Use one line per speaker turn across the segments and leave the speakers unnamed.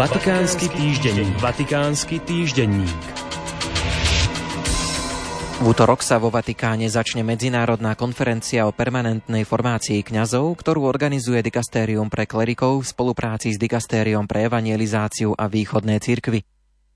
Vatikánsky týždenník. Vatikánsky týždenník. V útorok sa vo Vatikáne začne medzinárodná konferencia o permanentnej formácii kňazov, ktorú organizuje Dikastérium pre klerikov v spolupráci s Dikastériom pre evangelizáciu a východné cirkvy.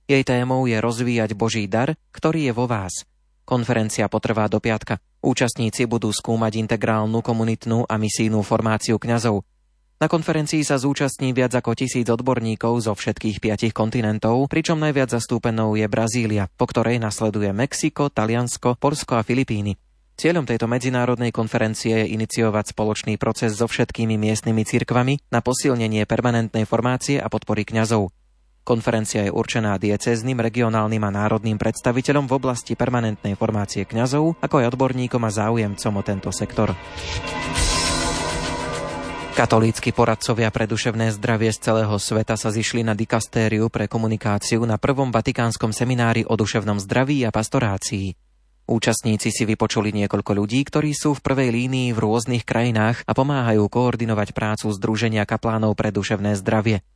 Jej témou je rozvíjať Boží dar, ktorý je vo vás. Konferencia potrvá do piatka. Účastníci budú skúmať integrálnu komunitnú a misijnú formáciu kňazov – na konferencii sa zúčastní viac ako tisíc odborníkov zo všetkých piatich kontinentov, pričom najviac zastúpenou je Brazília, po ktorej nasleduje Mexiko, Taliansko, Polsko a Filipíny. Cieľom tejto medzinárodnej konferencie je iniciovať spoločný proces so všetkými miestnymi cirkvami na posilnenie permanentnej formácie a podpory kňazov. Konferencia je určená diecezným, regionálnym a národným predstaviteľom v oblasti permanentnej formácie kňazov, ako aj odborníkom a záujemcom o tento sektor. Katolícky poradcovia pre duševné zdravie z celého sveta sa zišli na dikastériu pre komunikáciu na prvom vatikánskom seminári o duševnom zdraví a pastorácii. Účastníci si vypočuli niekoľko ľudí, ktorí sú v prvej línii v rôznych krajinách a pomáhajú koordinovať prácu Združenia kaplánov pre duševné zdravie.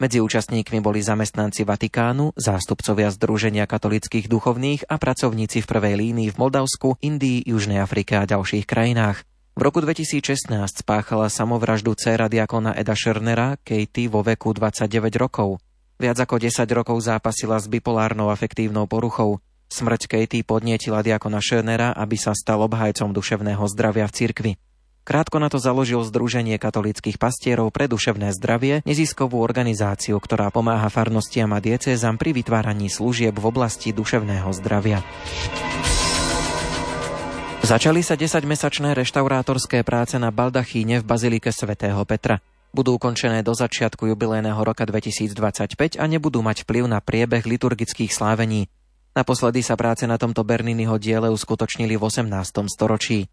Medzi účastníkmi boli zamestnanci Vatikánu, zástupcovia Združenia katolických duchovných a pracovníci v prvej línii v Moldavsku, Indii, Južnej Afrike a ďalších krajinách. V roku 2016 spáchala samovraždu dcéra diakona Eda Schernera, Katie, vo veku 29 rokov. Viac ako 10 rokov zápasila s bipolárnou afektívnou poruchou. Smrť Katie podnietila diakona Schernera, aby sa stal obhajcom duševného zdravia v cirkvi. Krátko na to založil Združenie katolických pastierov pre duševné zdravie, neziskovú organizáciu, ktorá pomáha farnostiam a diecézam pri vytváraní služieb v oblasti duševného zdravia. Začali sa 10-mesačné reštaurátorské práce na baldachíne v Bazilike svätého Petra. Budú ukončené do začiatku jubilejného roka 2025 a nebudú mať vplyv na priebeh liturgických slávení. Naposledy sa práce na tomto Berniniho diele uskutočnili v 18. storočí.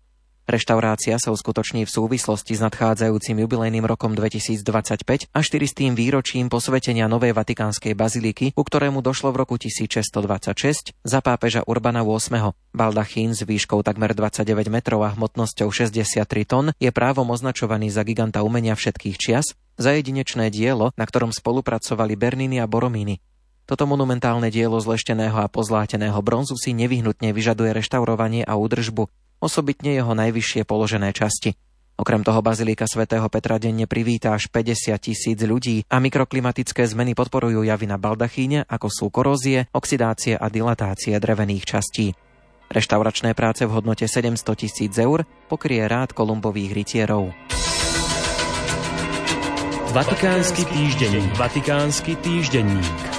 Reštaurácia sa uskutoční v súvislosti s nadchádzajúcim jubilejným rokom 2025 a 400. výročím posvetenia Novej Vatikánskej baziliky, ku ktorému došlo v roku 1626 za pápeža Urbana VIII. Baldachín s výškou takmer 29 metrov a hmotnosťou 63 tón je právom označovaný za giganta umenia všetkých čias, za jedinečné dielo, na ktorom spolupracovali Bernini a Boromini. Toto monumentálne dielo z lešteného a pozláteného bronzu si nevyhnutne vyžaduje reštaurovanie a údržbu, osobitne jeho najvyššie položené časti. Okrem toho Bazilika svätého Petra denne privíta až 50 tisíc ľudí a mikroklimatické zmeny podporujú javy na baldachíne, ako sú korózie, oxidácie a dilatácie drevených častí. Reštauračné práce v hodnote 700 tisíc eur pokrie rád kolumbových rytierov. Vatikánsky týždenník. Vatikánsky týždenník.